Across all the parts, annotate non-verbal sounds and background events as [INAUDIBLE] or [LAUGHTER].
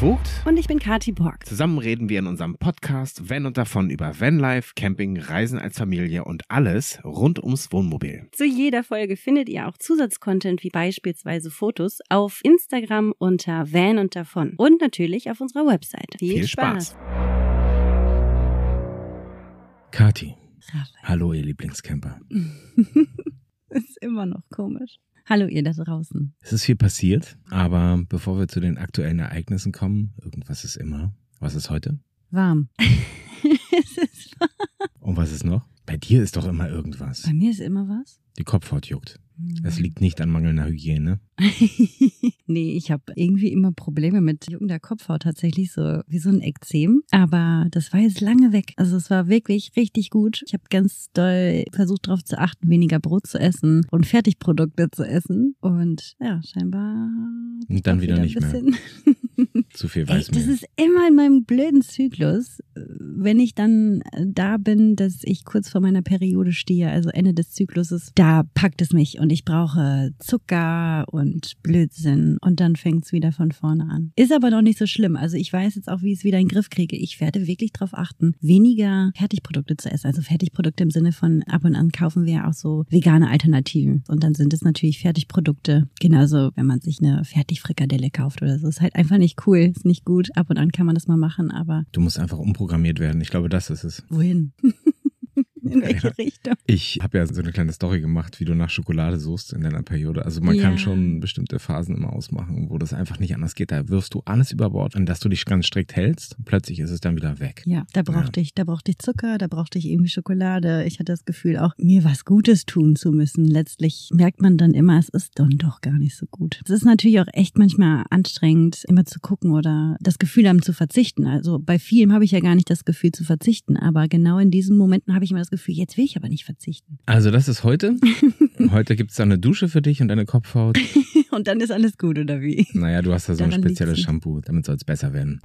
Vogt. Und ich bin Kati Borg. Zusammen reden wir in unserem Podcast Van und davon über Vanlife, Camping, Reisen als Familie und alles rund ums Wohnmobil. Zu jeder Folge findet ihr auch Zusatzcontent wie beispielsweise Fotos auf Instagram unter Van und davon und natürlich auf unserer Website. Viel, Viel Spaß. Spaß. Kati. Hallo, ihr Lieblingscamper. [LAUGHS] [LAUGHS] ist immer noch komisch. Hallo ihr da draußen. Es ist viel passiert, aber bevor wir zu den aktuellen Ereignissen kommen, irgendwas ist immer. Was ist heute? Warm. [LAUGHS] es ist warm. Und was ist noch? Bei dir ist doch immer irgendwas. Bei mir ist immer was? Die Kopfhaut juckt. Es liegt nicht an mangelnder Hygiene. [LAUGHS] nee, ich habe irgendwie immer Probleme mit juckender Kopfhaut, tatsächlich so wie so ein Ekzem. Aber das war jetzt lange weg. Also es war wirklich richtig gut. Ich habe ganz doll versucht darauf zu achten, weniger Brot zu essen und Fertigprodukte zu essen. Und ja, scheinbar. Und dann wieder, wieder nicht mehr. [LAUGHS] Zu viel weiß Ey, Das ist immer in meinem blöden Zyklus, wenn ich dann da bin, dass ich kurz vor meiner Periode stehe, also Ende des Zykluses, da packt es mich und ich brauche Zucker und Blödsinn und dann fängt es wieder von vorne an. Ist aber noch nicht so schlimm. Also ich weiß jetzt auch, wie ich es wieder in den Griff kriege. Ich werde wirklich darauf achten, weniger Fertigprodukte zu essen. Also Fertigprodukte im Sinne von ab und an kaufen wir auch so vegane Alternativen. Und dann sind es natürlich Fertigprodukte. Genauso, wenn man sich eine Fertigfrikadelle kauft oder so. Ist halt einfach nicht cool ist nicht gut. Ab und an kann man das mal machen, aber. Du musst einfach umprogrammiert werden. Ich glaube, das ist es. Wohin? [LAUGHS] [LAUGHS] In welche ja. Richtung? Ich habe ja so eine kleine Story gemacht, wie du nach Schokolade suchst in deiner Periode. Also man ja. kann schon bestimmte Phasen immer ausmachen, wo das einfach nicht anders geht. Da wirfst du alles über Bord, an das du dich ganz strikt hältst. Plötzlich ist es dann wieder weg. Ja, da brauchte ja. ich, da brauchte ich Zucker, da brauchte ich irgendwie Schokolade. Ich hatte das Gefühl, auch mir was Gutes tun zu müssen. Letztlich merkt man dann immer, es ist dann doch gar nicht so gut. Es ist natürlich auch echt manchmal anstrengend, immer zu gucken oder das Gefühl haben zu verzichten. Also bei vielem habe ich ja gar nicht das Gefühl zu verzichten, aber genau in diesen Momenten habe ich immer das Gefühl, jetzt will ich aber nicht verzichten. [LAUGHS] Also das ist heute. heute gibt es da eine Dusche für dich und deine Kopfhaut. und dann ist alles gut, oder wie? Naja, du hast da so Daran ein spezielles Shampoo, damit soll es besser werden.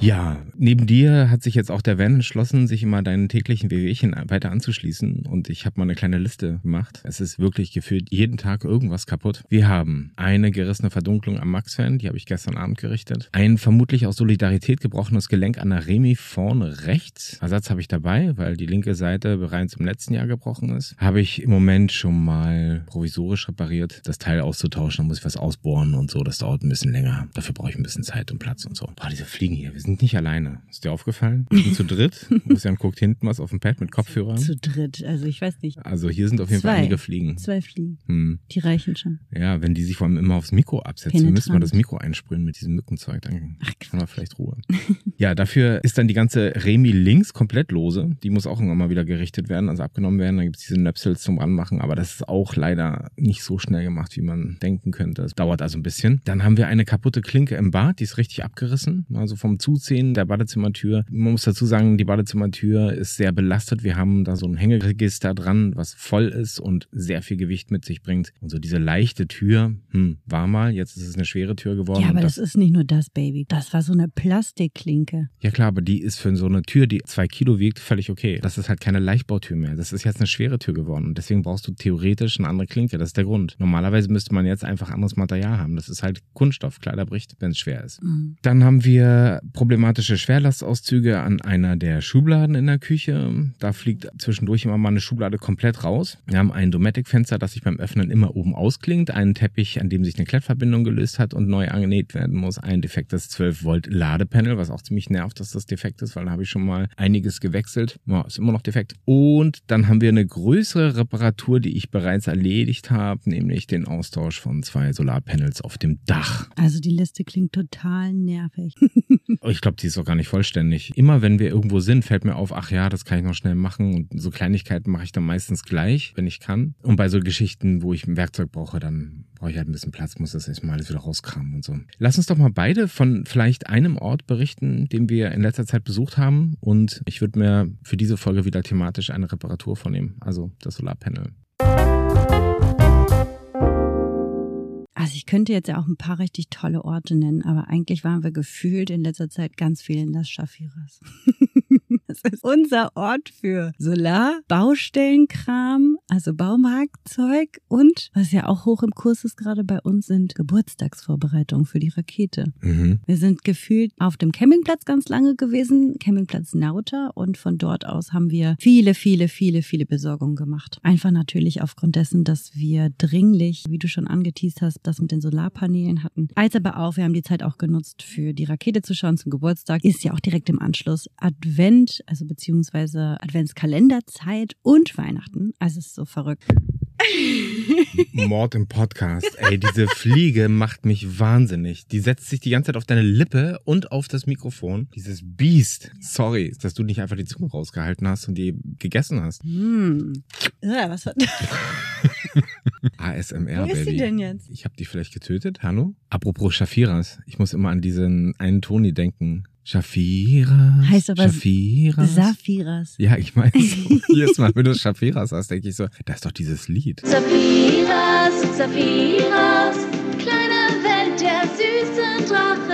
Ja, neben dir hat sich jetzt auch der Van entschlossen, sich immer deinen täglichen Wehwehchen weiter anzuschließen. Und ich habe mal eine kleine Liste gemacht. Es ist wirklich gefühlt jeden Tag irgendwas kaputt. Wir haben eine gerissene Verdunklung am Max-Fan, die habe ich gestern Abend gerichtet. Ein vermutlich aus Solidarität gebrochenes Gelenk an der Remi vorne rechts. Ersatz habe ich dabei, weil die linke Seite bereits im letzten Jahr gebrochen ist. Habe ich im Moment schon mal provisorisch repariert, das Teil auszutauschen. Da muss ich was ausbohren und so. Das dauert ein bisschen länger. Dafür brauche ich ein bisschen Zeit und Platz und so. Boah, diese Fliegen hier. Wir sind sind nicht alleine. Ist dir aufgefallen? Wir sind zu dritt. [LAUGHS] Christian guckt hinten was auf dem Pad mit Kopfhörern. Zu dritt, also ich weiß nicht. Also hier sind auf jeden Zwei. Fall einige Fliegen. Zwei Fliegen. Hm. Die reichen schon. Ja, wenn die sich vor allem immer aufs Mikro absetzen, Penetrant. müssen wir das Mikro einsprühen mit diesem Mückenzeug. Dann Ach, haben wir vielleicht Ruhe. [LAUGHS] ja, dafür ist dann die ganze Remi links komplett lose. Die muss auch irgendwann mal wieder gerichtet werden, also abgenommen werden. Dann gibt es diese Nöpsels zum Ranmachen, aber das ist auch leider nicht so schnell gemacht, wie man denken könnte. Das dauert also ein bisschen. Dann haben wir eine kaputte Klinke im Bad, die ist richtig abgerissen. Also vom Zuziehen der Badezimmer Badezimmertür. Man muss dazu sagen, die Badezimmertür ist sehr belastet. Wir haben da so ein Hängeregister dran, was voll ist und sehr viel Gewicht mit sich bringt. Und so diese leichte Tür, hm, war mal, jetzt ist es eine schwere Tür geworden. Ja, aber das, das, ist nicht nur das, Baby. Das war so eine Plastikklinke. Ja klar, aber die ist für so eine Tür, die zwei Kilo wiegt, völlig okay. Das ist halt keine Leichtbautür mehr. Das ist jetzt eine schwere Tür geworden. Und deswegen brauchst du theoretisch eine andere Klinke. Das ist der Grund. Normalerweise müsste man jetzt einfach anderes Material haben. Das ist halt Kunststoff. Klar, der bricht, wenn es schwer ist. Mhm. Dann haben wir problematische Schwerlast Ballastauszüge an einer der Schubladen in der Küche. Da fliegt zwischendurch immer mal eine Schublade komplett raus. Wir haben ein Dometic-Fenster, das sich beim Öffnen immer oben ausklingt, einen Teppich, an dem sich eine Klettverbindung gelöst hat und neu angenäht werden muss, ein defektes 12 Volt Ladepanel, was auch ziemlich nervt, dass das defekt ist, weil da habe ich schon mal einiges gewechselt. Ja, ist immer noch defekt. Und dann haben wir eine größere Reparatur, die ich bereits erledigt habe, nämlich den Austausch von zwei Solarpanels auf dem Dach. Also die Liste klingt total nervig. [LAUGHS] ich glaube, die ist auch gar nicht voll vollständig. Immer wenn wir irgendwo sind, fällt mir auf, ach ja, das kann ich noch schnell machen. Und so Kleinigkeiten mache ich dann meistens gleich, wenn ich kann. Und bei so Geschichten, wo ich ein Werkzeug brauche, dann brauche ich halt ein bisschen Platz, muss das erstmal alles wieder rauskramen und so. Lass uns doch mal beide von vielleicht einem Ort berichten, den wir in letzter Zeit besucht haben. Und ich würde mir für diese Folge wieder thematisch eine Reparatur vornehmen, also das Solarpanel. Also ich könnte jetzt ja auch ein paar richtig tolle Orte nennen, aber eigentlich waren wir gefühlt in letzter Zeit ganz viel in das Schafiras. [LAUGHS] Das ist unser Ort für Solar, Baustellenkram, also Baumarktzeug und, was ja auch hoch im Kurs ist gerade bei uns, sind Geburtstagsvorbereitungen für die Rakete. Mhm. Wir sind gefühlt auf dem Campingplatz ganz lange gewesen, Campingplatz Nauta und von dort aus haben wir viele, viele, viele, viele Besorgungen gemacht. Einfach natürlich aufgrund dessen, dass wir dringlich, wie du schon angeteased hast, das mit den Solarpanelen hatten. Als aber auch, wir haben die Zeit auch genutzt, für die Rakete zu schauen zum Geburtstag. Ist ja auch direkt im Anschluss Advent, also beziehungsweise Adventskalenderzeit und Weihnachten. Also es ist so verrückt. [LAUGHS] Mord im Podcast. Ey, diese Fliege macht mich wahnsinnig. Die setzt sich die ganze Zeit auf deine Lippe und auf das Mikrofon. Dieses Biest. Sorry, dass du nicht einfach die Zunge rausgehalten hast und die gegessen hast. Hm. Ja, was hat. [LAUGHS] ASMR, Wo ist sie Baby. denn jetzt? Ich habe die vielleicht getötet, Hanno? Apropos Shafiras. Ich muss immer an diesen einen Toni denken. Shafiras. Heißt aber Shafiras. Safiras. ja, ich meine, so, [LAUGHS] jedes Mal, wenn du Shafiras hast, denke ich so, das ist doch dieses Lied. Saphiras, Saphiras, kleine Welt der süßen Drachen.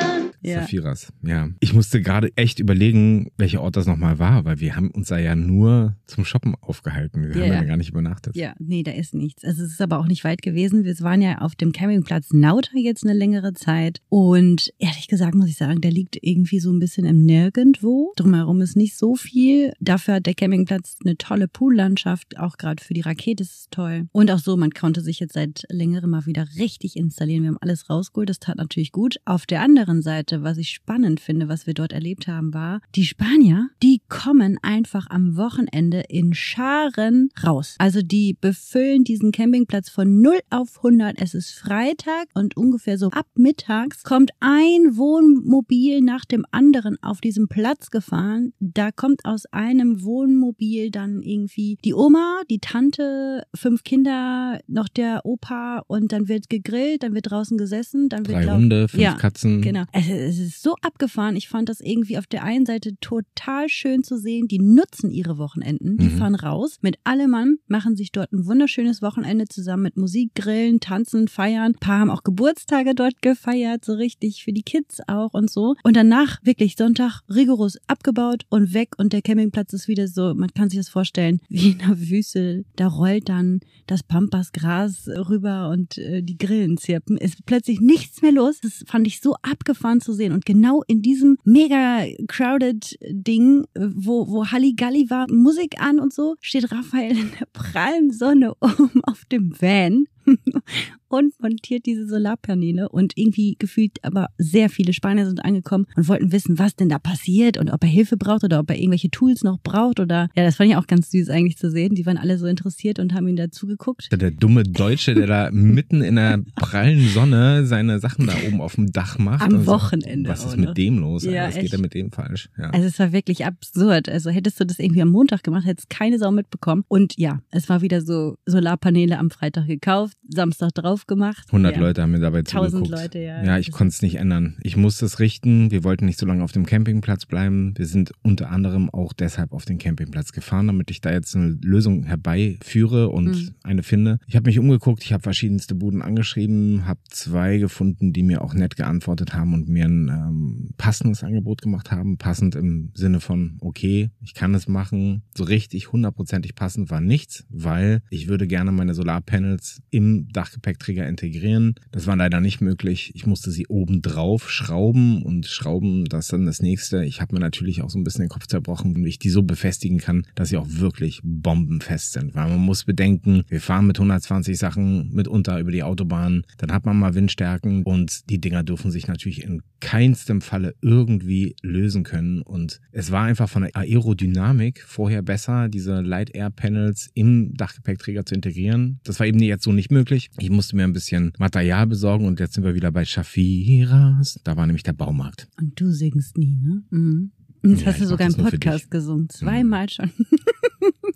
Ja. Saphiras, ja. Ich musste gerade echt überlegen, welcher Ort das nochmal war, weil wir haben uns da ja nur zum Shoppen aufgehalten. Wir Ja, haben ja. gar nicht übernachtet. Ja, nee, da ist nichts. Also es ist aber auch nicht weit gewesen. Wir waren ja auf dem Campingplatz Nauta jetzt eine längere Zeit. Und ehrlich gesagt muss ich sagen, der liegt irgendwie so ein bisschen im Nirgendwo. Drumherum ist nicht so viel. Dafür hat der Campingplatz eine tolle Poollandschaft. Auch gerade für die Rakete ist es toll. Und auch so, man konnte sich jetzt seit längerem mal wieder richtig installieren. Wir haben alles rausgeholt. Das tat natürlich gut. Auf der anderen Seite, was ich spannend finde, was wir dort erlebt haben, war, die Spanier, die kommen einfach am Wochenende in Scharen raus. Also die befüllen diesen Campingplatz von 0 auf 100. Es ist Freitag und ungefähr so ab mittags kommt ein Wohnmobil nach dem anderen auf diesem Platz gefahren. Da kommt aus einem Wohnmobil dann irgendwie die Oma, die Tante, fünf Kinder, noch der Opa und dann wird gegrillt, dann wird draußen gesessen, dann wird Drei glaub- Hunde, fünf ja, Katzen. Genau. Es, es ist so abgefahren. Ich fand das irgendwie auf der einen Seite total schön zu sehen. Die nutzen ihre Wochenenden. Die Mhm. fahren raus mit allem Mann, machen sich dort ein wunderschönes Wochenende zusammen mit Musik, Grillen, Tanzen, Feiern. Ein paar haben auch Geburtstage dort gefeiert, so richtig für die Kids auch und so. Und danach wirklich Sonntag rigoros abgebaut und weg und der Campingplatz ist wieder so, man kann sich das vorstellen, [LAUGHS] wie in einer Wüste. Da rollt dann das Pampasgras rüber und äh, die Grillen zirpen. Es ist plötzlich nichts mehr los. Das fand ich so abgefahren zu sehen. Und genau in diesem mega crowded Ding, wo, wo Halligalli war, Musik an und so, steht Raphael in der prallen Sonne [LAUGHS] oben auf dem Van und montiert diese Solarpaneele und irgendwie gefühlt aber sehr viele Spanier sind angekommen und wollten wissen, was denn da passiert und ob er Hilfe braucht oder ob er irgendwelche Tools noch braucht oder ja, das fand ich auch ganz süß eigentlich zu sehen. Die waren alle so interessiert und haben ihn da zugeguckt. Der dumme Deutsche, der da mitten in der prallen Sonne seine Sachen da oben auf dem Dach macht. Am und so. Wochenende Was ist mit dem los? Ja? Was geht denn mit dem falsch? Ja. Also es war wirklich absurd. Also hättest du das irgendwie am Montag gemacht, hättest keine Sau mitbekommen. Und ja, es war wieder so Solarpaneele am Freitag gekauft, Samstag drauf gemacht. 100 ja. Leute haben mir dabei 1000 zugeguckt. Leute, ja. Ja, ich konnte es nicht ändern. Ich musste es richten. Wir wollten nicht so lange auf dem Campingplatz bleiben. Wir sind unter anderem auch deshalb auf den Campingplatz gefahren, damit ich da jetzt eine Lösung herbeiführe und Mhm. eine finde. Ich habe mich umgeguckt, ich habe verschiedenste Buden angeschrieben, habe zwei gefunden, die mir auch nett geantwortet haben und mir ein ähm, passendes Angebot gemacht haben. Passend im Sinne von, okay, ich kann es machen. So richtig hundertprozentig passend war nichts, weil ich würde gerne meine Solarpanels im Dachgepäckträger integrieren. Das war leider nicht möglich. Ich musste sie oben drauf schrauben und schrauben, das dann das nächste. Ich habe mir natürlich auch so ein bisschen den Kopf zerbrochen, wie ich die so befestigen kann, dass sie auch wirklich bombenfest sind. Weil man muss bedenken, wir fahren mit 120 Sachen mitunter über die Autobahn, dann hat man mal Windstärken und die Dinger dürfen sich natürlich in keinstem Falle irgendwie lösen können. Und es war einfach von der Aerodynamik vorher besser, diese Light Air Panels im Dachgepäckträger zu integrieren. Das war eben jetzt so nicht möglich. Ich musste mir ein bisschen Material besorgen und jetzt sind wir wieder bei Shafiras. Da war nämlich der Baumarkt. Und du singst nie, ne? Mhm. Und Das Ja, hast du sogar im Podcast gesungen. Zweimal schon.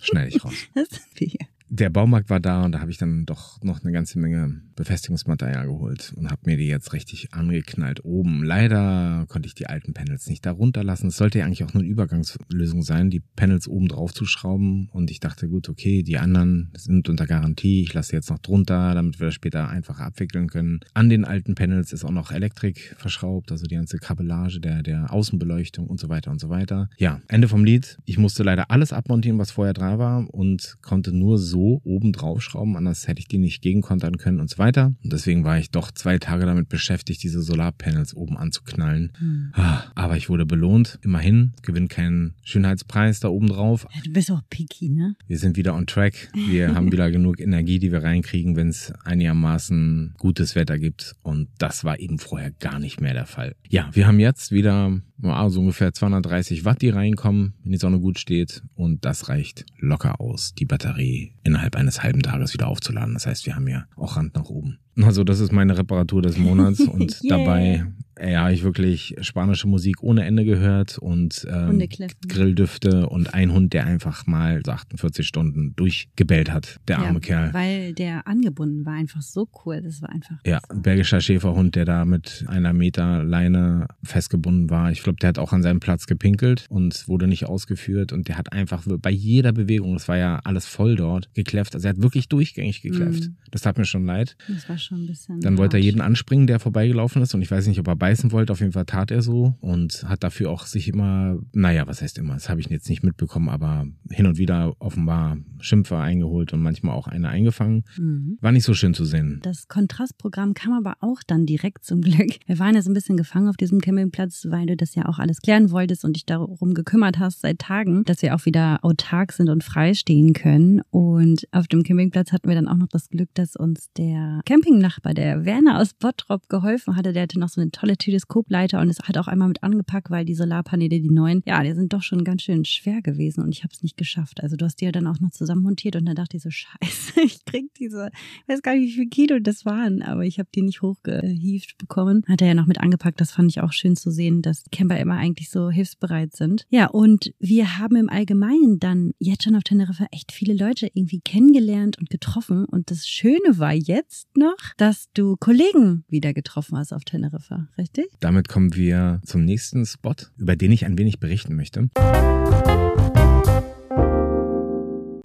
Schneide ich raus. [LAUGHS] Das sind wir. Der Baumarkt war da und da habe ich dann doch noch eine ganze Menge Befestigungsmaterial geholt und habe mir die jetzt richtig angeknallt oben. Leider konnte ich die alten Panels nicht da runterlassen. Es sollte ja eigentlich auch nur eine Übergangslösung sein, die Panels oben drauf zu schrauben. Und ich dachte, gut, okay, die anderen sind unter Garantie. Ich lasse jetzt noch drunter, damit wir das später einfacher abwickeln können. An den alten Panels ist auch noch Elektrik verschraubt, also die ganze Kabellage der, der Außenbeleuchtung und so weiter und so weiter. Ja, Ende vom Lied. Ich musste leider alles abmontieren, was vorher dran war und konnte nur so oben drauf schrauben. Anders hätte ich die nicht gegenkontern können und so weiter. Und deswegen war ich doch zwei Tage damit beschäftigt, diese Solarpanels oben anzuknallen. Hm. Ah, Aber ich wurde belohnt. Immerhin gewinnt keinen Schönheitspreis da oben drauf. Ja, du bist auch picky, ne? Wir sind wieder on track. Wir haben [LAUGHS] wieder genug Energie, die wir reinkriegen, wenn es einigermaßen gutes Wetter gibt. Und das war eben vorher gar nicht mehr der Fall. Ja, wir haben jetzt wieder so ungefähr 230 Watt, die reinkommen, wenn die Sonne gut steht. Und das reicht locker aus, die Batterie innerhalb eines halben Tages wieder aufzuladen. Das heißt, wir haben ja auch Rand nach oben. Also das ist meine Reparatur des Monats [LAUGHS] und dabei äh, ja, habe ich wirklich spanische Musik ohne Ende gehört und ähm. Grilldüfte und ein Hund, der einfach mal so 48 Stunden durchgebellt hat, der arme ja, Kerl. Weil der angebunden war einfach so cool. Das war einfach. Ja, ein belgischer Schäferhund, der da mit einer Meter Leine festgebunden war. Ich glaube, der hat auch an seinem Platz gepinkelt und wurde nicht ausgeführt. Und der hat einfach bei jeder Bewegung, das war ja alles voll dort, gekläfft. Also er hat wirklich durchgängig gekläfft. Mhm. Das tat mir schon leid. Das war schon ein bisschen. Dann wollte er jeden anspringen, der vorbeigelaufen ist. Und ich weiß nicht, ob er beißen wollte. Auf jeden Fall tat er so und hat dafür auch sich immer, naja, was heißt immer, das habe ich jetzt nicht mitbekommen, aber hin und wieder offenbar Schimpfe eingeholt und manchmal auch eine eingefangen. Mhm. War nicht so schön zu sehen. Das Kontrastprogramm kam aber auch dann direkt zum Glück. Wir waren ja so ein bisschen gefangen auf diesem Campingplatz, weil du das ja auch alles klären wolltest und dich darum gekümmert hast seit Tagen, dass wir auch wieder autark sind und frei stehen können. Und auf dem Campingplatz hatten wir dann auch noch das Glück, dass uns der Campingnachbar, der Werner aus Bottrop, geholfen hatte. Der hatte noch so eine tolle Teleskopleiter und es hat auch einmal mit angepackt, weil die Solarpaneele, die neuen, ja, die sind doch schon ganz schön schwer gewesen und ich habe es nicht geschafft. Also du hast die ja dann auch noch zusammen und dann dachte ich so, [LAUGHS] scheiße, ich krieg diese, ich weiß gar nicht, wie viel Kilo das waren, aber ich habe die nicht hochgehievt bekommen. Hat er ja noch mit angepackt, das fand ich auch schön zu sehen, dass Camper immer eigentlich so hilfsbereit sind. Ja, und wir haben im Allgemeinen dann jetzt schon auf Teneriffa echt viele Leute irgendwie kennengelernt und getroffen und das Schöne war jetzt noch, dass du Kollegen wieder getroffen hast auf Teneriffa, richtig? Damit kommen wir zum nächsten Spot, über den ich ein wenig berichten möchte.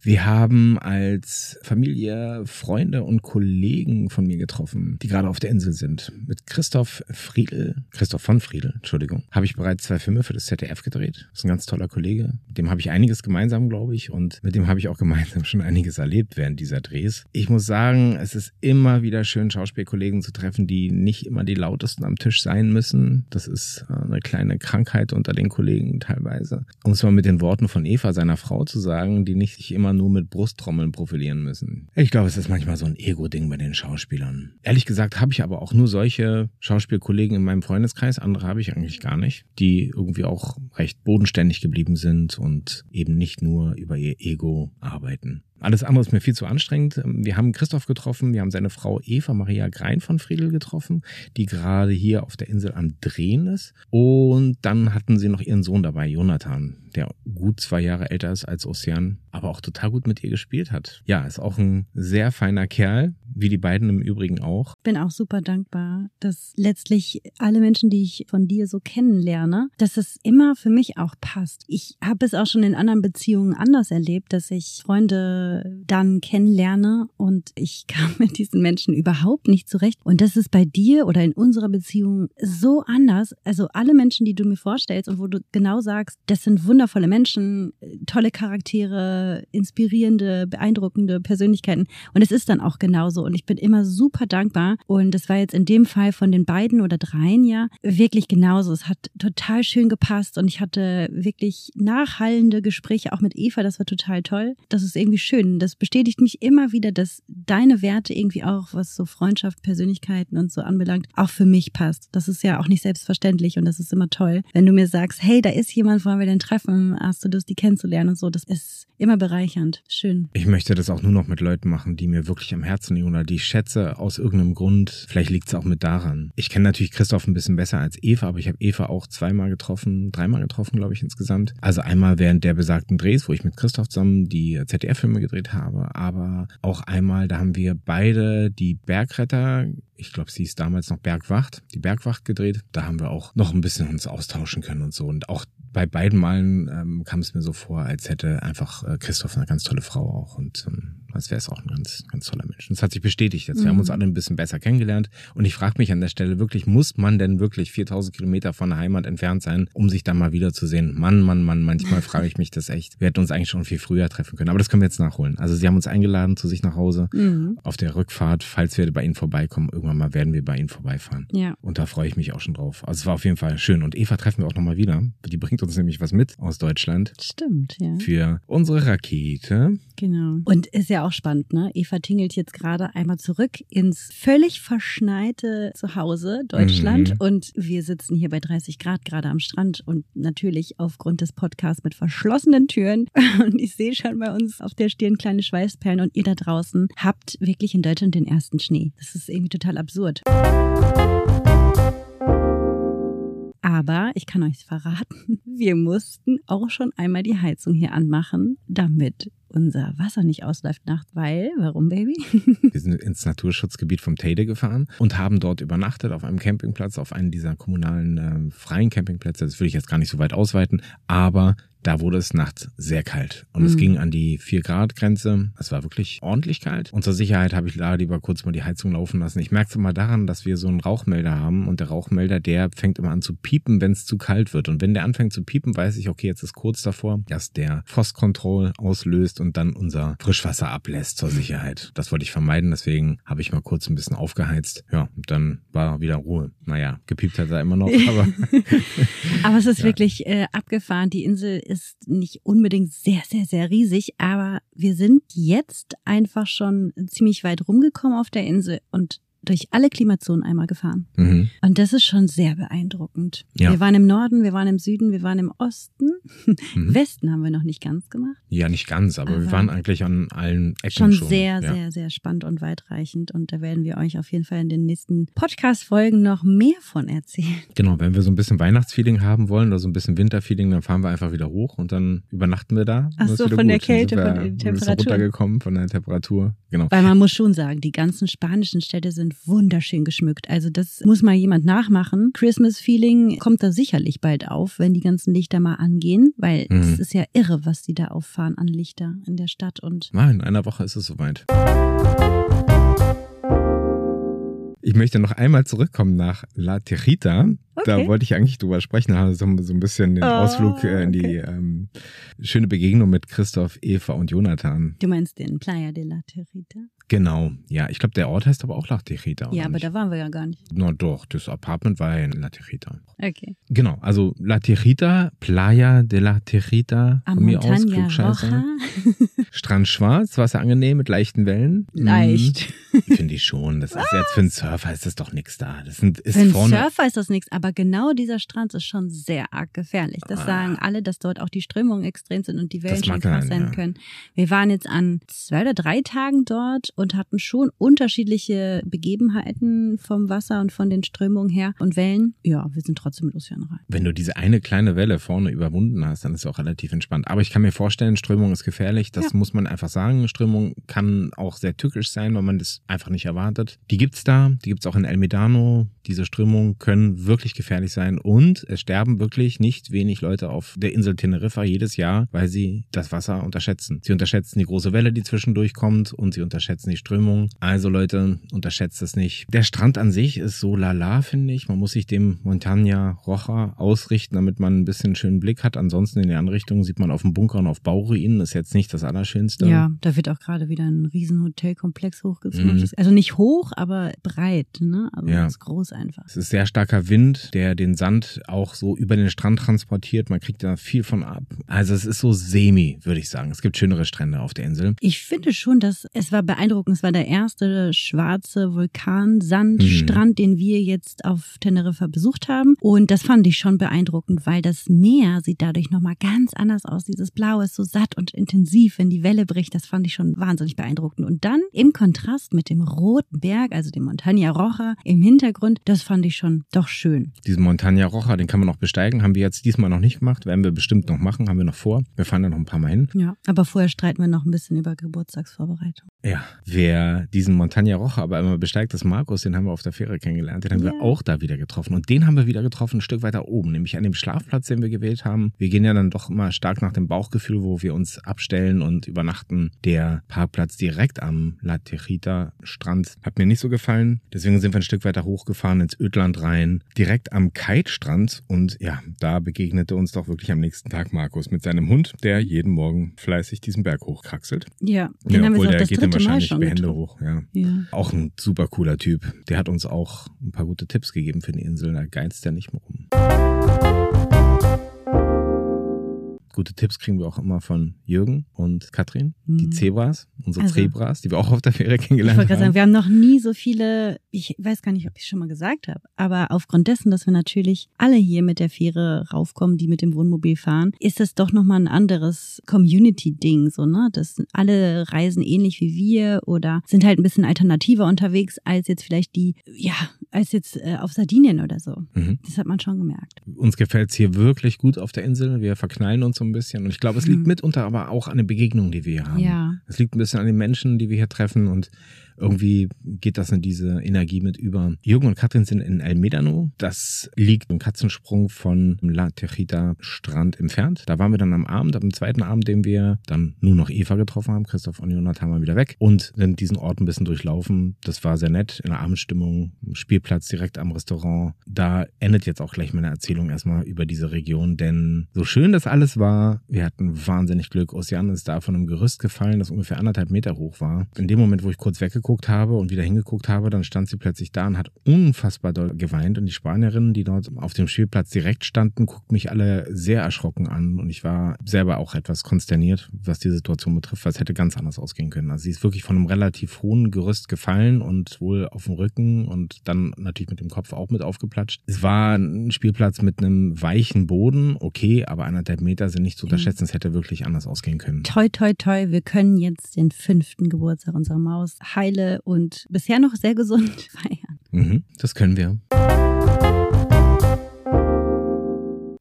Wir haben als Familie Freunde und Kollegen von mir getroffen, die gerade auf der Insel sind. Mit Christoph Friedel, Christoph von Friedel, Entschuldigung, habe ich bereits zwei Filme für das ZDF gedreht. Das ist ein ganz toller Kollege. Mit dem habe ich einiges gemeinsam, glaube ich, und mit dem habe ich auch gemeinsam schon einiges erlebt während dieser Drehs. Ich muss sagen, es ist immer wieder schön, Schauspielkollegen zu treffen, die nicht immer die lautesten am Tisch sein müssen. Das ist äh, eine kleine Krankheit unter den Kollegen teilweise. Um es mal mit den Worten von Eva, seiner Frau, zu sagen, die nicht sich immer nur mit Brusttrommeln profilieren müssen. Ich glaube, es ist manchmal so ein Ego-Ding bei den Schauspielern. Ehrlich gesagt habe ich aber auch nur solche Schauspielkollegen in meinem Freundeskreis, andere habe ich eigentlich gar nicht, die irgendwie auch recht bodenständig geblieben sind und eben nicht nur über ihr Ego arbeiten. Alles andere ist mir viel zu anstrengend. Wir haben Christoph getroffen, wir haben seine Frau Eva Maria Grein von Friedel getroffen, die gerade hier auf der Insel am Drehen ist. Und dann hatten sie noch ihren Sohn dabei, Jonathan, der gut zwei Jahre älter ist als Ocean, aber auch total gut mit ihr gespielt hat. Ja, ist auch ein sehr feiner Kerl, wie die beiden im Übrigen auch. bin auch super dankbar, dass letztlich alle Menschen, die ich von dir so kennenlerne, dass es immer für mich auch passt. Ich habe es auch schon in anderen Beziehungen anders erlebt, dass ich Freunde dann kennenlerne und ich [LAUGHS] kam mit diesen Menschen überhaupt nicht zurecht. Und das ist bei dir oder in unserer Beziehung so anders. Also alle Menschen, die du mir vorstellst und wo du genau sagst, das sind wundervolle Menschen, tolle Charaktere, inspirierende, beeindruckende Persönlichkeiten. Und es ist dann auch genauso. Und ich bin immer super dankbar. Und das war jetzt in dem Fall von den beiden oder dreien ja wirklich genauso. Es hat total schön gepasst und ich hatte wirklich nachhallende Gespräche auch mit Eva. Das war total toll. Das ist irgendwie schön. Das bestätigt mich immer wieder, dass deine Werte irgendwie auch, was so Freundschaft, Persönlichkeiten und so anbelangt, auch für mich passt. Das ist ja auch nicht selbstverständlich und das ist immer toll. Wenn du mir sagst, hey, da ist jemand, wollen wir den treffen? Hast du Lust, die kennenzulernen und so? Das ist immer bereichernd. Schön. Ich möchte das auch nur noch mit Leuten machen, die mir wirklich am Herzen liegen oder die schätze aus irgendeinem Grund. Vielleicht liegt es auch mit daran. Ich kenne natürlich Christoph ein bisschen besser als Eva, aber ich habe Eva auch zweimal getroffen, dreimal getroffen, glaube ich, insgesamt. Also einmal während der besagten Drehs, wo ich mit Christoph zusammen die ZDF-Filme gedreht habe, aber auch einmal, da haben wir beide die Bergretter ich glaube, sie ist damals noch Bergwacht, die Bergwacht gedreht. Da haben wir auch noch ein bisschen uns austauschen können und so. Und auch bei beiden Malen ähm, kam es mir so vor, als hätte einfach äh, Christoph eine ganz tolle Frau auch. Und ähm, als wäre es auch ein ganz, ganz toller Mensch. Es hat sich bestätigt jetzt. Wir haben uns Mhm. alle ein bisschen besser kennengelernt. Und ich frage mich an der Stelle wirklich, muss man denn wirklich 4000 Kilometer von der Heimat entfernt sein, um sich dann mal wiederzusehen? Mann, Mann, Mann, manchmal [LAUGHS] frage ich mich das echt. Wir hätten uns eigentlich schon viel früher treffen können. Aber das können wir jetzt nachholen. Also sie haben uns eingeladen zu sich nach Hause. Mhm. Auf der Rückfahrt, falls wir bei ihnen vorbeikommen, irgendwann mal werden wir bei ihnen vorbeifahren. Ja. Und da freue ich mich auch schon drauf. Also es war auf jeden Fall schön. Und Eva treffen wir auch nochmal wieder. Die bringt uns nämlich was mit aus Deutschland Stimmt, ja. für unsere Rakete. Genau. Und ist ja auch spannend, ne? Eva tingelt jetzt gerade einmal zurück ins völlig verschneite Zuhause Deutschland Mhm. und wir sitzen hier bei 30 Grad gerade am Strand und natürlich aufgrund des Podcasts mit verschlossenen Türen [LAUGHS] und ich sehe schon bei uns auf der Stirn kleine Schweißperlen und ihr da draußen habt wirklich in Deutschland den ersten Schnee. Das ist irgendwie total absurd. Aber ich kann euch verraten, [LAUGHS] wir mussten auch schon einmal die Heizung hier anmachen, damit unser Wasser nicht ausläuft nachts. Weil, warum, Baby? [LAUGHS] Wir sind ins Naturschutzgebiet vom Teide gefahren und haben dort übernachtet auf einem Campingplatz, auf einem dieser kommunalen äh, freien Campingplätze. Das will ich jetzt gar nicht so weit ausweiten, aber da wurde es nachts sehr kalt und es Mhm. ging an die 4 Grad Grenze. Es war wirklich ordentlich kalt. Und zur Sicherheit habe ich da lieber kurz mal die Heizung laufen lassen. Ich merke es immer daran, dass wir so einen Rauchmelder haben und der Rauchmelder, der fängt immer an zu piepen, wenn es zu kalt wird. Und wenn der anfängt zu piepen, weiß ich, okay, jetzt ist kurz davor, dass der Frost Control auslöst und dann unser Frischwasser ablässt zur Sicherheit. Das wollte ich vermeiden, deswegen habe ich mal kurz ein bisschen aufgeheizt. Ja, und dann war wieder Ruhe. Naja, gepiept hat er immer noch, [LAUGHS] aber Aber es ist [LAUGHS] Ja. wirklich äh, abgefahren. Die Insel ist nicht unbedingt sehr, sehr, sehr riesig, aber wir sind jetzt einfach schon ziemlich weit rumgekommen auf der Insel und durch alle Klimazonen einmal gefahren. mhm. Und das ist schon sehr beeindruckend. Ja. Wir waren im Norden, wir waren im Süden, wir waren im Osten. Mhm. [LAUGHS] Westen haben wir noch nicht ganz gemacht. ja, nicht ganz, aber, wir Aber waren eigentlich an allen Ecken Schon, schon. sehr, ja. sehr, sehr spannend und weitreichend. Und da werden wir euch auf jeden Fall in den nächsten Podcast-Folgen noch mehr von erzählen. Genau, wenn wir so ein bisschen Weihnachtsfeeling haben wollen oder so ein bisschen Winterfeeling, dann fahren wir einfach wieder hoch und dann übernachten wir da. Ach so, von der gut. Sind Kälte, wir von der Temperatur. runtergekommen von der Temperatur. Genau. Weil man muss schon sagen, die ganzen spanischen Städte sind wunderschön geschmückt. Also das muss mal jemand nachmachen. Christmas Feeling kommt da sicherlich bald auf, wenn die ganzen Lichter mal angehen, weil Mhm. es ist ja irre, was die da auffahren an Lichter in der Stadt und Ah, in einer Woche ist es soweit. Ich möchte noch einmal zurückkommen nach La Da wollte ich eigentlich drüber sprechen, also so, so ein bisschen den Oh, Ausflug äh, in die okay. ähm, schöne Begegnung mit Christoph, Eva und Jonathan. du meinst den Playa de la Terita? Genau, ja, ich glaube, der Ort heißt aber auch La oder Ja, aber nicht? da waren wir ja gar nicht. Na doch, das Apartment war ja in La Tejita. Okay. Genau, also La Tejita, Playa de la Tejita, Am von mir aus, Klugscheißer. [LAUGHS] Strand schwarz, Wasser angenehm mit leichten Wellen. Leicht. Mhm, Finde ich schon. Das ist jetzt für einen Surfer ist das doch nichts da. Das sind, ist Für einen vorne. Surfer ist das nichts, aber genau dieser Strand ist schon sehr arg gefährlich. Das Ah. sagen alle, dass dort auch die Strömungen extrem sind und die Wellen schon krass sein, sein ja. können. Wir waren jetzt an zwei oder drei Tagen dort und hatten schon unterschiedliche Begebenheiten vom Wasser und von den Strömungen her und Wellen. Ja, wir sind trotzdem mit Ozean rein. Wenn du diese eine kleine Welle vorne überwunden hast, dann ist es auch relativ entspannt. Aber ich kann mir vorstellen, Strömung ist gefährlich. Das Ja. muss man einfach sagen. Strömung kann auch sehr tückisch sein, weil man das einfach nicht erwartet. Die gibt's da. Die gibt's auch in El Medano. Diese Strömungen können wirklich gefährlich sein. Und es sterben wirklich nicht wenig Leute auf der Insel Teneriffa jedes Jahr, weil sie das Wasser unterschätzen. Sie unterschätzen die große Welle, die zwischendurch kommt und sie unterschätzen die Strömung. Also Leute, unterschätzt es nicht. Der Strand an sich ist so lala, finde ich. Man muss sich dem Montaña Roja ausrichten, damit man ein bisschen einen schönen Blick hat. Ansonsten in die andere Richtung sieht man auf dem Bunker und auf Bauruinen. Ist jetzt nicht das Allerschönste. Ja, da wird auch gerade wieder ein riesen Hotelkomplex hochgezogen. Mhm. Also nicht hoch, aber breit, ne? Also Ja. ganz groß einfach. Es ist sehr starker Wind. Der den Sand auch so über den Strand transportiert. Man kriegt da viel von ab. Also es ist so semi, würde ich sagen. Es gibt schönere Strände auf der Insel. Ich finde schon, dass es war beeindruckend. Es war der erste schwarze Vulkansandstrand, Mhm. den wir jetzt auf Teneriffa besucht haben. Und das fand ich schon beeindruckend, weil das Meer sieht dadurch nochmal ganz anders aus. Dieses Blau ist so satt und intensiv, wenn die Welle bricht. Das fand ich schon wahnsinnig beeindruckend. Und dann im Kontrast mit dem roten Berg, also dem Montaña Roja im Hintergrund, das fand ich schon doch schön. Diesen Montaña Roja, den kann man noch besteigen. Haben wir jetzt diesmal noch nicht gemacht. Werden wir bestimmt noch machen. Haben wir noch vor. Wir fahren da noch ein paar Mal hin. Ja. Aber vorher streiten wir noch ein bisschen über Geburtstagsvorbereitung. Ja, wer diesen Montaña Roja aber immer besteigt, ist Markus, den haben wir auf der Fähre kennengelernt. Den haben wir Ja. auch da wieder getroffen. Und den haben wir wieder getroffen, ein Stück weiter oben, nämlich an dem Schlafplatz, den wir gewählt haben. Wir gehen ja dann doch immer stark nach dem Bauchgefühl, wo wir uns abstellen und übernachten. Der Parkplatz direkt am La Tejita Strand hat mir nicht so gefallen. Deswegen sind wir ein Stück weiter hochgefahren ins Ödland rein, direkt am Kite-Strand. Und ja, da begegnete uns doch wirklich am nächsten Tag Markus mit seinem Hund, der jeden Morgen fleißig diesen Berg hochkraxelt. Ja, den Ja, haben wir obwohl auch der geht dann Mal wahrscheinlich behende getroffen. hoch, ja. Ja. Auch ein super cooler Typ. Der hat uns auch ein paar gute Tipps gegeben für die Insel. Da geizt er nicht mehr rum. Gute Tipps kriegen wir auch immer von Jürgen und Katrin, die Mhm. Zebras, unsere Also- Zebras, die wir auch auf der Fähre Ich kennengelernt wollte gerade sagen, haben. wir haben noch nie so viele, ich weiß gar nicht, ob ich es schon mal gesagt habe, aber aufgrund dessen, dass wir natürlich alle hier mit der Fähre raufkommen, die mit dem Wohnmobil fahren, ist das doch nochmal ein anderes Community-Ding, so, ne? Das sind alle reisen ähnlich wie wir oder sind halt ein bisschen alternativer unterwegs als jetzt vielleicht die, ja, als jetzt äh, auf Sardinien oder so. Mhm. Das hat man schon gemerkt. Uns gefällt es hier wirklich gut auf der Insel. Wir verknallen uns so ein bisschen. Und ich glaube, es liegt Mhm. mitunter aber auch an den Begegnungen, die wir hier haben. Ja. Es liegt ein bisschen an den Menschen, die wir hier treffen und irgendwie geht das in diese Energie mit über. Jürgen und Katrin sind in El Medano. Das liegt im Katzensprung von La Tejita Strand entfernt. Da waren wir dann am Abend, am zweiten Abend, den wir dann nur noch Eva getroffen haben. Christoph und Jonathan waren wieder weg und sind diesen Ort ein bisschen durchlaufen. Das war sehr nett, in der Abendstimmung, Spielplatz direkt am Restaurant. Da endet jetzt auch gleich meine Erzählung erstmal über diese Region, denn so schön das alles war, wir hatten wahnsinnig Glück. Ocean ist da von einem Gerüst gefallen, das ungefähr anderthalb Meter hoch war. In dem Moment, wo ich kurz weggeguckt habe und wieder hingeguckt habe, dann stand sie plötzlich da und hat unfassbar doll geweint. Und die Spanierinnen, die dort auf dem Spielplatz direkt standen, guckten mich alle sehr erschrocken an. Und ich war selber auch etwas konsterniert, was die Situation betrifft, weil es hätte ganz anders ausgehen können. Also sie ist wirklich von einem relativ hohen Gerüst gefallen und wohl auf dem Rücken und dann natürlich mit dem Kopf auch mit aufgeplatscht. Es war ein Spielplatz mit einem weichen Boden, okay, aber anderthalb Meter sind nicht zu unterschätzen. Es hätte wirklich anders ausgehen können. Toi, toi, toi, wir können jetzt den fünften Geburtstag unserer Maus heile und bisher noch sehr gesund [LAUGHS] feiern. Mhm, das können wir.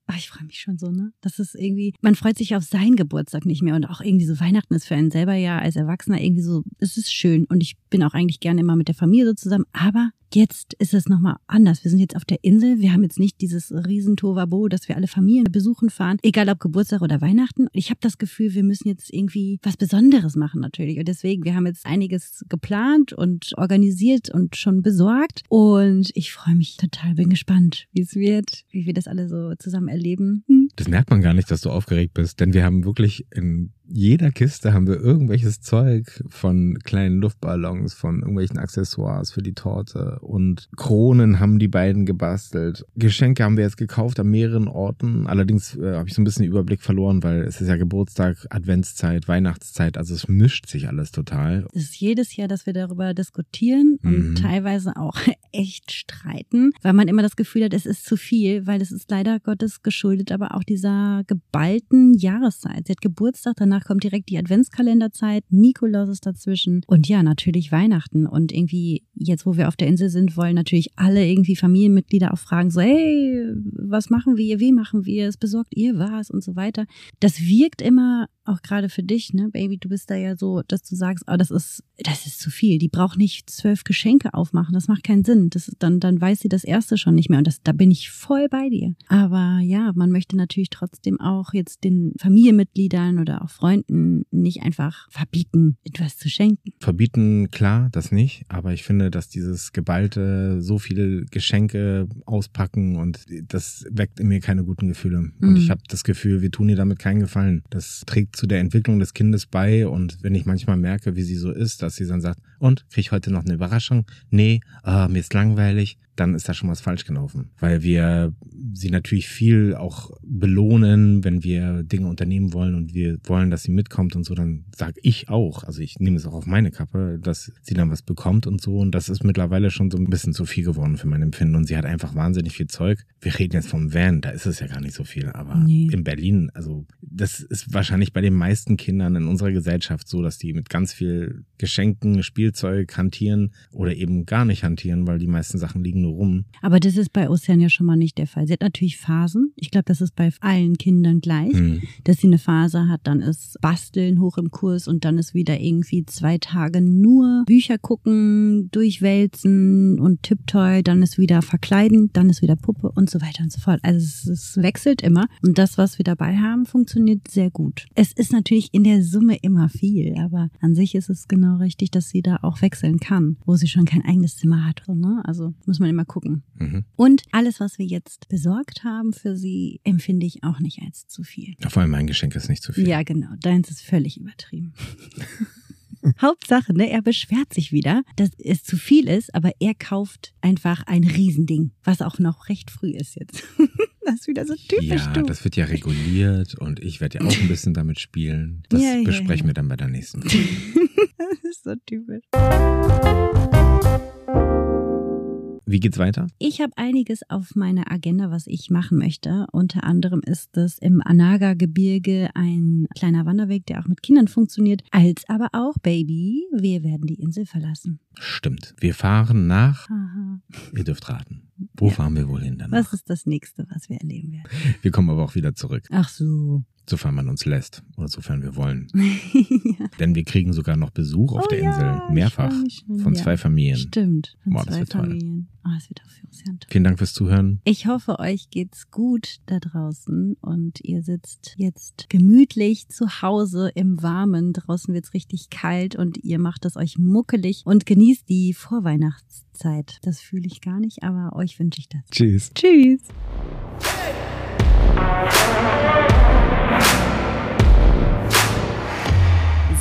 Ach, ich freue mich schon so, ne? Das ist irgendwie, man freut sich auf seinen Geburtstag nicht mehr und auch irgendwie so Weihnachten ist für einen selber ja als Erwachsener irgendwie so, es ist schön und ich bin auch eigentlich gerne immer mit der Familie so zusammen, aber jetzt ist es nochmal anders. Wir sind jetzt auf der Insel, wir haben jetzt nicht dieses riesen Tovabo, dass wir alle Familien besuchen fahren, egal ob Geburtstag oder Weihnachten. Ich habe das Gefühl, wir müssen jetzt irgendwie was Besonderes machen natürlich und deswegen, wir haben jetzt einiges geplant und organisiert und schon besorgt und ich freue mich total, bin gespannt, wie es wird, wie wir das alle so zusammen erleben. Das merkt man gar nicht, dass du aufgeregt bist, denn wir haben wirklich in jeder Kiste haben wir irgendwelches Zeug von kleinen Luftballons, von irgendwelchen Accessoires für die Torte und Kronen haben die beiden gebastelt. Geschenke haben wir jetzt gekauft an mehreren Orten. Allerdings äh, habe ich so ein bisschen den Überblick verloren, weil es ist ja Geburtstag, Adventszeit, Weihnachtszeit, also es mischt sich alles total. Es ist jedes Jahr, dass wir darüber diskutieren und Mhm. teilweise auch [LAUGHS] echt streiten, weil man immer das Gefühl hat, es ist zu viel, weil es ist leider Gottes geschuldet, aber auch dieser geballten Jahreszeit. Sie hat Geburtstag, danach kommt direkt die Adventskalenderzeit, Nikolaus ist dazwischen und ja, natürlich Weihnachten. Und irgendwie, jetzt wo wir auf der Insel sind, wollen natürlich alle irgendwie Familienmitglieder auch fragen, so, hey, was machen wir, wie machen wir es, besorgt ihr was und so weiter. Das wirkt immer auch gerade für dich, ne, Baby, du bist da ja so, dass du sagst, oh, das ist, das ist zu viel. Die braucht nicht zwölf Geschenke aufmachen. Das macht keinen Sinn. Das ist, dann, dann weiß sie das erste schon nicht mehr. Und das, da bin ich voll bei dir. Aber ja, man möchte natürlich trotzdem auch jetzt den Familienmitgliedern oder auch Freunden nicht einfach verbieten, etwas zu schenken. Verbieten, klar, das nicht, aber ich finde, dass dieses geballte, so viele Geschenke auspacken und das weckt in mir keine guten Gefühle. Und Mhm. ich habe das Gefühl, wir tun ihr damit keinen Gefallen. Das trägt zu der Entwicklung des Kindes bei und wenn ich manchmal merke, wie sie so ist, dass sie dann sagt, und krieg ich heute noch eine Überraschung? Nee, ah, mir ist langweilig. Dann ist da schon was falsch gelaufen. Weil wir sie natürlich viel auch belohnen, wenn wir Dinge unternehmen wollen und wir wollen, dass sie mitkommt und so, dann sag ich auch, also ich nehme es auch auf meine Kappe, dass sie dann was bekommt und so. Und das ist mittlerweile schon so ein bisschen zu viel geworden für mein Empfinden. Und sie hat einfach wahnsinnig viel Zeug. Wir reden jetzt vom Van, da ist es ja gar nicht so viel. Aber Nee. in Berlin, also das ist wahrscheinlich bei den meisten Kindern in unserer Gesellschaft so, dass die mit ganz viel Geschenken, Spielzeug hantieren oder eben gar nicht hantieren, weil die meisten Sachen liegen nur rum. Aber das ist bei Ocean ja schon mal nicht der Fall. Sie hat natürlich Phasen. Ich glaube, das ist bei allen Kindern gleich, Hm. dass sie eine Phase hat, dann ist Basteln hoch im Kurs und dann ist wieder irgendwie zwei Tage nur Bücher gucken, durchwälzen und Tipptoy, dann ist wieder verkleiden, dann ist wieder Puppe und so weiter und so fort. Also es, es wechselt immer und das, was wir dabei haben, funktioniert sehr gut. Es ist natürlich in der Summe immer viel, aber an sich ist es genau richtig, dass sie da auch wechseln kann, wo sie schon kein eigenes Zimmer hat. Ne? Also muss man immer gucken. Mhm. Und alles, was wir jetzt besorgt haben für sie, empfinde ich auch nicht als zu viel. Ja, Vor allem mein Geschenk ist nicht zu viel. Ja, genau. Deins ist völlig übertrieben. [LAUGHS] Hauptsache, ne, er beschwert sich wieder, dass es zu viel ist, aber er kauft einfach ein Riesending, was auch noch recht früh ist jetzt. [LAUGHS] das ist wieder so typisch Ja, du. das wird ja reguliert und ich werde ja auch ein bisschen damit spielen. Das Ja, ja, besprechen ja. wir dann bei der nächsten [LAUGHS] Folge. das ist so typisch. Wie geht's weiter? Ich habe einiges auf meiner Agenda, was ich machen möchte. Unter anderem ist es im Anaga-Gebirge ein kleiner Wanderweg, der auch mit Kindern funktioniert, als aber auch, Baby, wir werden die Insel verlassen. Stimmt. Wir fahren nach, Haha. ihr dürft raten. Wo fahren wir wohl hin danach? Was ist das nächste, was wir erleben werden? Wir kommen aber auch wieder zurück, Ach so. Sofern man uns lässt oder sofern wir wollen. [LAUGHS] ja. Denn wir kriegen sogar noch Besuch auf Oh der ja, Insel. ich Mehrfach. schon, Von ja. zwei Familien. Stimmt. Von Boah, das zwei wird toll. Familien. Oh, es wird auch für uns ja toll. Vielen Dank fürs Zuhören. Ich hoffe, euch geht's gut da draußen und ihr sitzt jetzt gemütlich zu Hause im Warmen. Draußen wird's richtig kalt und ihr macht es euch muckelig und genießt die Vorweihnachtszeit. Das fühle ich gar nicht, aber euch wünsche ich das. Tschüss. Tschüss.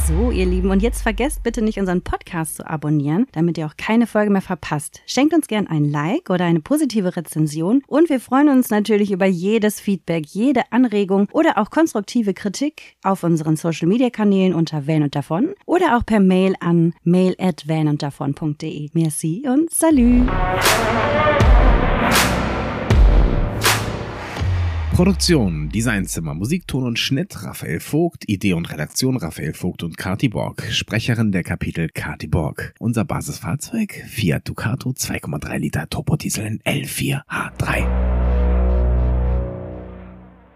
So, ihr Lieben, und jetzt vergesst bitte nicht, unseren Podcast zu abonnieren, damit ihr auch keine Folge mehr verpasst. Schenkt uns gern ein Like oder eine positive Rezension und wir freuen uns natürlich über jedes Feedback, jede Anregung oder auch konstruktive Kritik auf unseren Social Media Kanälen unter Van und davon oder auch per Mail an mail at vanunddavon.de. Merci und salü! Produktion, Designzimmer, Musikton und Schnitt Raphael Vogt, Idee und Redaktion Raphael Vogt und Kati Borg, Sprecherin der Kapitel Kati Borg. Unser Basisfahrzeug Fiat Ducato 2,3 Liter Turbodiesel in L4H3.